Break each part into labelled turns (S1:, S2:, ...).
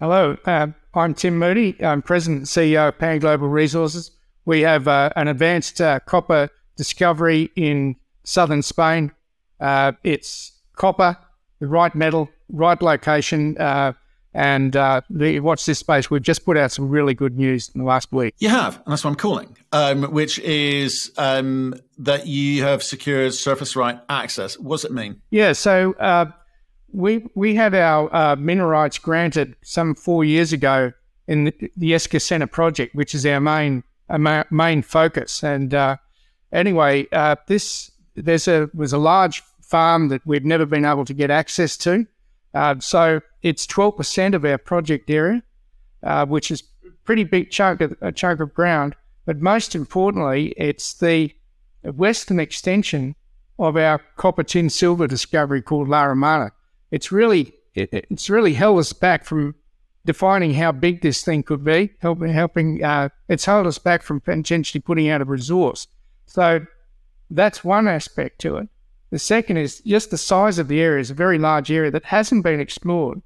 S1: Hello, uh, I'm Tim Moody. I'm President and CEO of Pan Global Resources. We have uh, an advanced uh, copper discovery in southern Spain. Uh, it's copper, the right metal, right location, uh, and uh, the, watch this space. We've just put out some really good news in the last week.
S2: You have, and that's what I'm calling, um, which is um, that you have secured surface right access. What does it mean?
S1: Yeah, so we we had our uh, mineral rights granted some four years ago in the, the Escacena project, which is our main uh, main focus. And uh, anyway, uh, this there's a was a large farm that we've never been able to get access to. Uh, so it's 12% of our project area, uh, which is pretty big chunk of a chunk of ground. But most importantly, it's the western extension of our copper tin silver discovery called La Romana it's really it, it's really held us back from defining how big this thing could be, helping helping uh, it's held us back from potentially putting out a resource. So that's one aspect to it. The second is just the size of the area is a very large area that hasn't been explored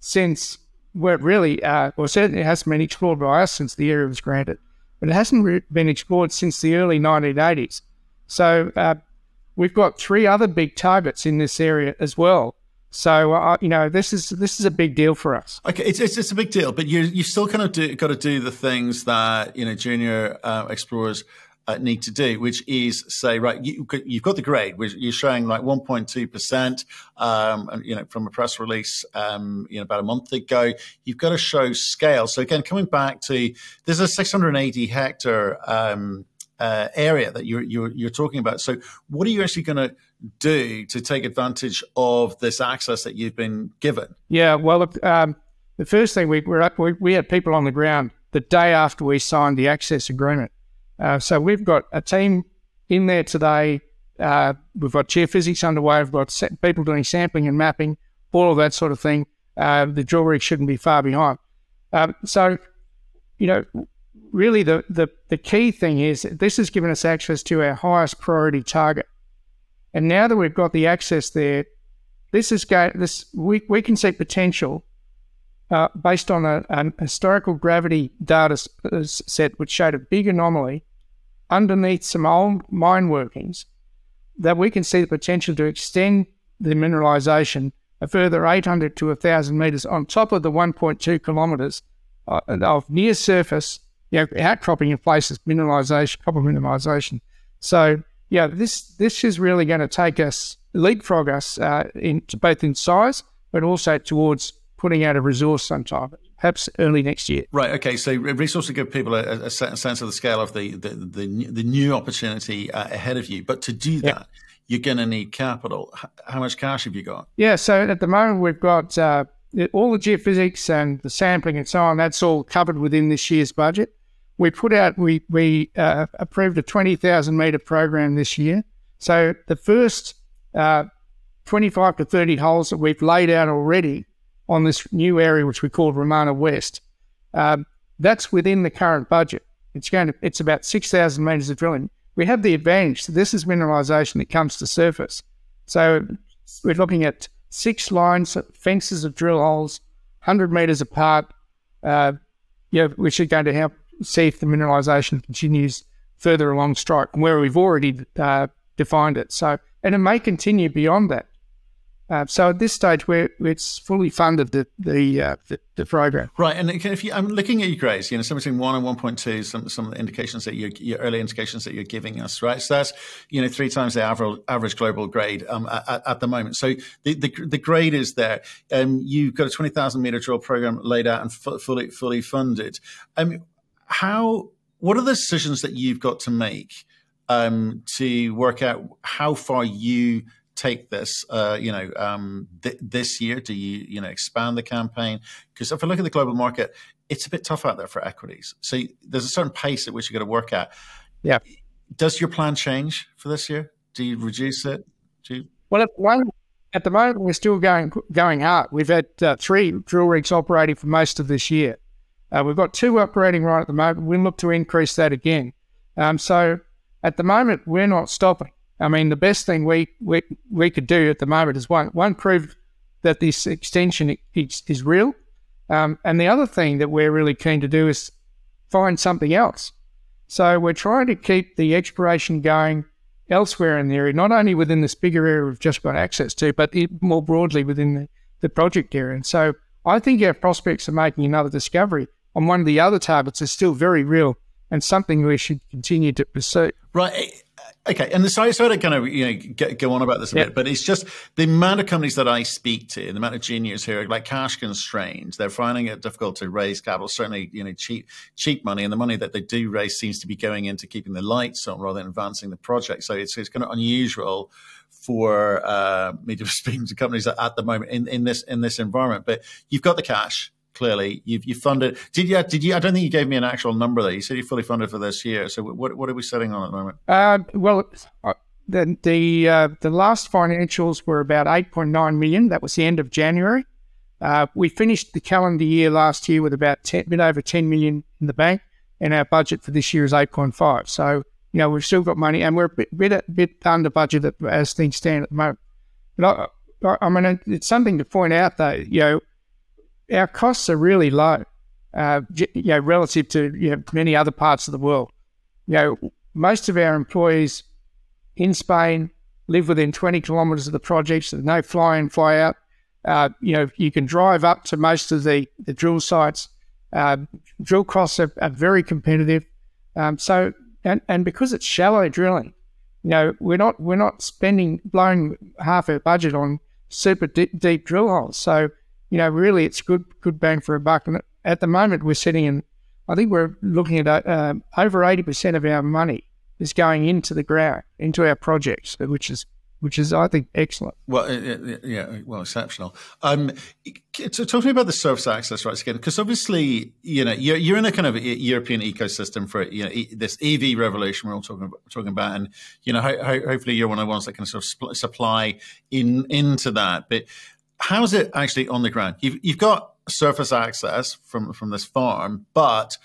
S1: since well, really, uh, well, certainly it hasn't been explored by us since the area was granted, but it hasn't re- been explored since the early 1980s. So uh, we've got three other big targets in this area as well so uh, you know, this is this is a big deal for us.
S2: Okay, it's it's, it's a big deal, but you you still kind of do, got to do the things that you know junior uh, explorers uh, need to do, which is say, right, you, have got the grade, which you're showing like 1.2 percent, um, you know, from a press release, um, you know, about a month ago. You've got to show scale. So again, coming back to there's a 680 hectare. Um, uh, area that you're, you're, you're talking about. So, what are you actually going to do to take advantage of this access that you've been given?
S1: Yeah, well, um, the first thing we were up, we, we had people on the ground the day after we signed the access agreement. Uh, so we've got a team in there today. Uh, we've got geophysics underway. We've got people doing sampling and mapping, all of that sort of thing. Uh, the drill rig shouldn't be far behind. Um, so, you know, really the, the, the key thing is this has given us access to our highest priority target. And now that we've got the access there, this is going, this we, we can see potential uh, based on a, an historical gravity data set which showed a big anomaly underneath some old mine workings that we can see the potential to extend the mineralization a further 800 to 1,000 meters on top of the 1.2 kilometers uh, of near surface you know, outcropping in places, mineralization, copper mineralization. So yeah, this this is really going to take us leapfrog us uh, in both in size, but also towards putting out a resource sometime, perhaps early next year.
S2: Right. Okay. So resource to give people a, a, sense of the scale of the the the, the new opportunity uh, ahead of you. But to do that. You're going to need capital. How much cash have you got?
S1: Yeah, so at the moment we've got uh, all the geophysics and the sampling and so on. That's all covered within this year's budget we put out, we, we uh, approved a 20,000 metre program this year. So the first uh, 25 to 30 holes that we've laid out already on this new area, which we call Romana West, um, that's within the current budget. It's going to, it's about 6,000 metres of drilling. We have the advantage that this is mineralisation that comes to surface. So we're looking at six lines, fences of drill holes, 100 metres apart, uh, yeah, which are going to help see if the mineralisation continues further along strike where we've already uh, defined it. So, and it may continue beyond that. Uh, so at this stage, where it's fully funded the the, uh, the, the program.
S2: Right, and if you, I'm looking at your grades, you know, somewhere between one and one point two, some some of the indications that you your early indications that you're giving us, right? So that's you know three times the average average global grade um, at, at, the moment. So the, the, the grade is there. Um, you've got a twenty thousand meter drill program laid out and f- fully fully funded. Um, how what are the decisions that you've got to make um, to work out how far you take this uh, you know um, th- this year? Do you you know expand the campaign? Because if i look at the global market it's a bit tough out there for equities. So there's a certain pace at which you got to work at.
S1: Yeah.
S2: Does your plan change for this year? Do you reduce it? Do you-
S1: well at, one, at the moment we're still going going hard we've had uh, three drill rigs operating for most of this year uh, we've got two operating right at the moment. We look to increase that again. Um, so at the moment, we're not stopping. I mean, the best thing we, we, we could do at the moment is one, one prove that this extension is, is real, Um, and the other thing that we're really keen to do is find something else. So we're trying to keep the exploration going elsewhere in the area, not only within this bigger area we've just got access to, but more broadly within the, the project area. And so I think our prospects of making another discovery on one of the other targets is still very real and something we should continue to pursue.
S2: Right. Okay, and sorry, sorry to kind of you know go on about this a bit, but it's just the amount of companies that I speak to, the amount of juniors who are like cash constrained, they're finding it difficult to raise capital. Certainly, you know, cheap cheap money, and the money that they do raise seems to be going into keeping the lights on rather than advancing the project. So it's it's kind of unusual for uh, me to speak to companies at, at the moment in, in this in this environment. But you've got the cash, clearly you've you funded. Did you? Did you? I don't think you gave me an actual number there. You said you're fully funded for this year. So what what are we sitting on at the moment?
S1: Uh, well, uh, the the uh, the last financials were about 8.9 million. That was the end of January. Uh, we finished the calendar year last year with about 10, bit over 10 million in the bank, and our budget for this year is 8.5. So you know we've still got money, and we're a bit bit, bit under budget as things stand at the moment. But I, I mean, it's something to point out though. You know our costs are really low, uh, you know, relative to you know, many other parts of the world. You know, most of our employees in Spain live within 20 kilometres of the projects. There's no fly in, fly out. Uh, you know, you can drive up to most of the, the drill sites. Uh, drill costs are, are very competitive. Um, so, and, and because it's shallow drilling, you know, we're not we're not spending blowing half our budget on super deep, deep drill holes. So you know, really it's good good bang for a buck. And at the moment, we're sitting in, I think we're looking at uh, over 80% of our money is going into the ground, into our projects, which is which is I think excellent.
S2: Well, yeah, well, exceptional. Um, so talk to me about the surface access rights again, because obviously, you know, you're, you're in a kind of European ecosystem for you know this EV revolution we're all talking about, talking about, and you know, ho- ho- hopefully you're one of the ones that can sort of supply in into that. But how's it actually on the ground? You've, you've got surface access from, from this farm, but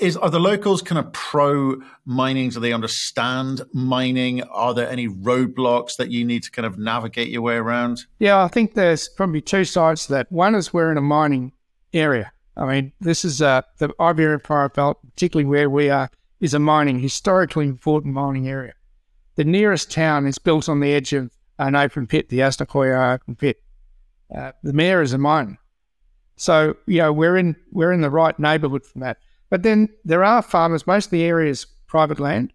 S2: is are the locals kind of pro mining? Do they understand mining? Are there any roadblocks that you need to kind of navigate your way around?
S1: Yeah, I think there's probably two sides to that. One is we're in a mining area. I mean, this is uh, the Iberian Pyrite Belt, particularly where we are, is a mining, historically important mining area. The nearest town is built on the edge of an open pit, the Aznalcóllar open pit. Uh, the mayor is a mine. So, you know, we're in we're in the right neighbourhood for that. But then there are farmers, most of the area is private land,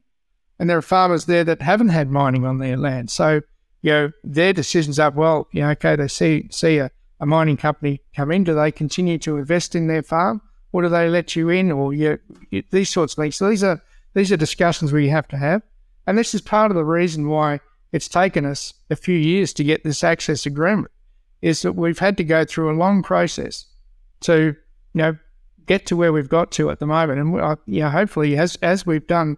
S1: and there are farmers there that haven't had mining on their land. So, you know, their decisions are, well, you know, okay, they see see a, a mining company come in, do they continue to invest in their farm? Or do they let you in or you, you these sorts of things. So these are these are discussions we have to have. And this is part of the reason why it's taken us a few years to get this access agreement is that we've had to go through a long process to, you know, get to where we've got to at the moment. And, uh, you know, hopefully, as, as we've done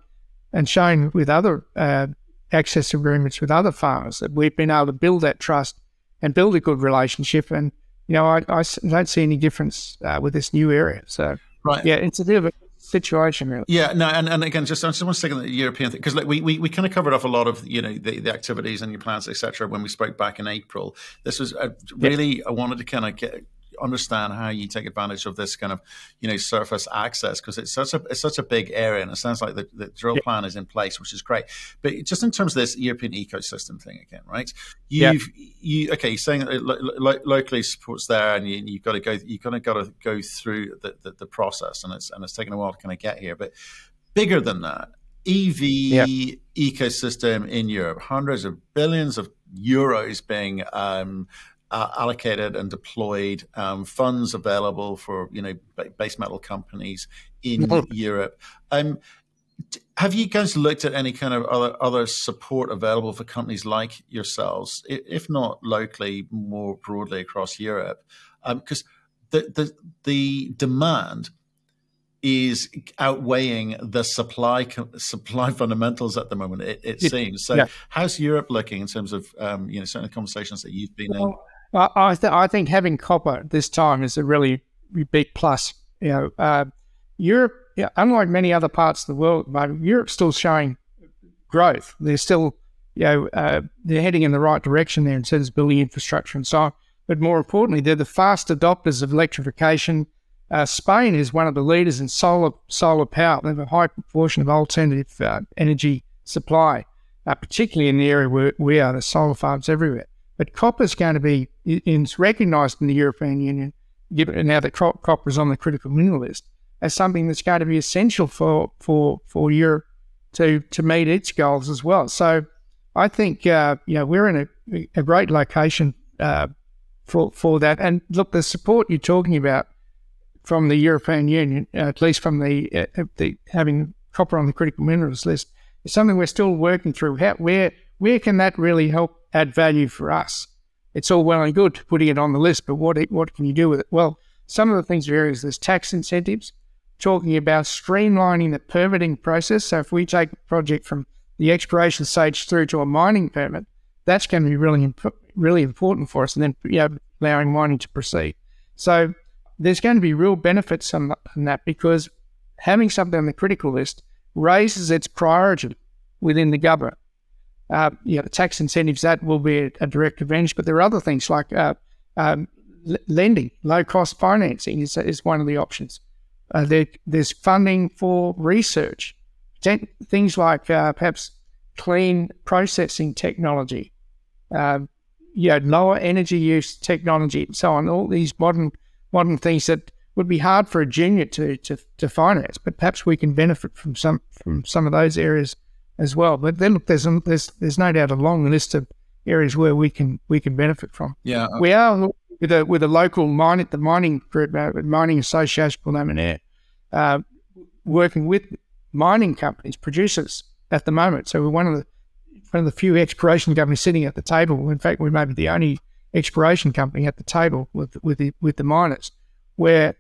S1: and shown with other uh, access agreements with other farmers, that we've been able to build that trust and build a good relationship. And, you know, I, I don't see any difference uh, with this new area. So, right. yeah, it's a bit of a situation really.
S2: Yeah, no, and, and again, just I just want to stick on the European thing because like we, we we kind of covered off a lot of you know the, the activities and your plans, etc. When we spoke back in April, this was a, really yeah. I wanted to kind of get understand how you take advantage of this kind of you know surface access because it's such a it's such a big area and it sounds like the, the drill yeah. plan is in place which is great but just in terms of this european ecosystem thing again right you've yeah. you okay you're saying lo- lo- locally supports there and you, have got to go you've got to, got to go through the, the, the process and it's and it's taken a while to kind of get here but bigger than that EV yeah. ecosystem in Europe, hundreds of billions of euros being um, uh, allocated and deployed um, funds available for you know base metal companies in mm-hmm. Europe. Um, have you guys looked at any kind of other other support available for companies like yourselves, if not locally, more broadly across Europe? Because um, the, the the demand is outweighing the supply supply fundamentals at the moment. It, it seems so. Yeah. How's Europe looking in terms of um, you know certain conversations that you've been well, in?
S1: I, th- I think having copper this time is a really big plus. You know, uh, Europe, unlike many other parts of the world, Europe's still showing growth. They're still, you know, uh, they're heading in the right direction there in terms of building infrastructure and so on. but more importantly, they're the fast adopters of electrification. Uh, Spain is one of the leaders in solar solar power. They have a high proportion of alternative uh, energy supply, uh, particularly in the area where we are. There's solar farms everywhere. But copper is going to be it's recognised in the European Union, given now that copper is on the critical mineral list, as something that's going to be essential for for for Europe to to meet its goals as well. So I think uh, you know we're in a, a great location uh, for for that. And look, the support you're talking about from the European Union, uh, at least from the uh, the having copper on the critical minerals list, is something we're still working through. How, where where can that really help add value for us? It's all well and good putting it on the list, but what what can you do with it? Well, some of the things are areas there's tax incentives, talking about streamlining the permitting process. So if we take a project from the exploration stage through to a mining permit, that's going to be really imp- really important for us, and then you know, allowing mining to proceed. So there's going to be real benefits on, that because having something on the critical list raises its priority within the government. Uh, you know, the tax incentives that will be a, direct advantage, but there are other things like uh, um, l- lending, low cost financing is, is one of the options. Uh, there, there's funding for research, things like uh, perhaps clean processing technology, uh, you know, lower energy use technology, and so on. All these modern modern things that would be hard for a junior to, to, to finance, but perhaps we can benefit from some from some of those areas as well. But then look, there's there's there's no doubt a long list of areas where we can we can benefit from.
S2: Yeah,
S1: okay. we are with a with a local mine the mining group, uh, mining association called uh, working with mining companies, producers at the moment. So we're one of the one of the few exploration companies sitting at the table. In fact, we may be the only exploration company at the table with with the with the miners, where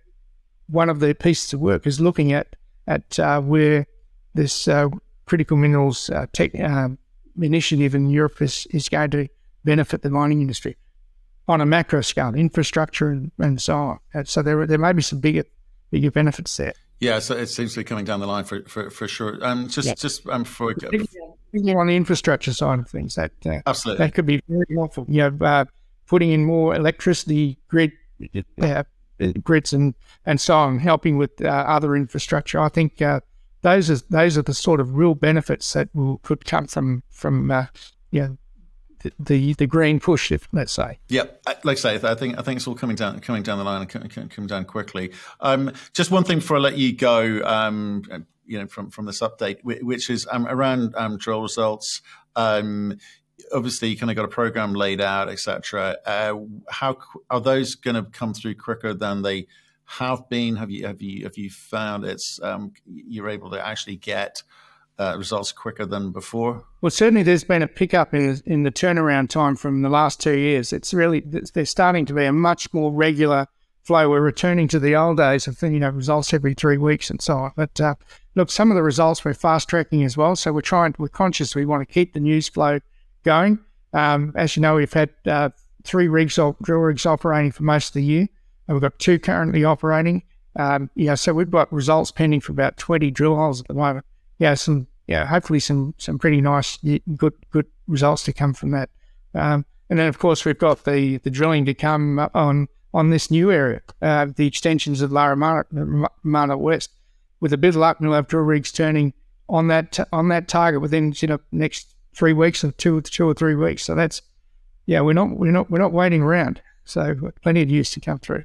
S1: one of the pieces of work is looking at at uh, where this uh, critical minerals uh, tech um, initiative in Europe is, is going to benefit the mining industry on a macro scale, infrastructure and, and so on. And so there there may be some bigger bigger benefits there.
S2: Yeah, so it seems to be coming down the line for for, for sure. Um, just yeah. just um, for
S1: on the infrastructure side of things, that uh,
S2: absolutely
S1: that could be very helpful. You know, uh, putting in more electricity grid uh, grids and and so on, helping with uh, other infrastructure. I think uh, those are those are the sort of real benefits that will could come from from uh, you know, the the green push, if let's say.
S2: Yeah, like I say, I think I think it's all coming down coming down the line and coming down quickly. Um, just one thing before I let you go, um, you know, from from this update, which is um, around um, drill results. Um, obviously, you kind of got a program laid out, etc. Uh, how are those going to come through quicker than they have been? Have you have you have you found it's um, you're able to actually get uh, results quicker than before?
S1: Well, certainly there's been a pickup in, in the turnaround time from the last two years. It's really, there's starting to be a much more regular flow. We're returning to the old days of, you know, results every three weeks and so on. But uh, look, some of the results we're fast tracking as well. So we're trying, we're conscious we want to keep the news flow going. Um, as you know, we've had uh, three rigs, drill rigs operating for most of the year. And we've got two currently operating. Um, yeah, so we've got results pending for about 20 drill holes at the moment. Yeah, some yeah, hopefully some some pretty nice, good good results to come from that. Um, and then of course we've got the the drilling to come on on this new area, uh, the extensions of Lara La Romana West. With a bit of luck, we'll have drill rigs turning on that on that target within you know next three weeks or two two or three weeks. So that's yeah, we're not we're not we're not waiting around. So plenty of news to come through.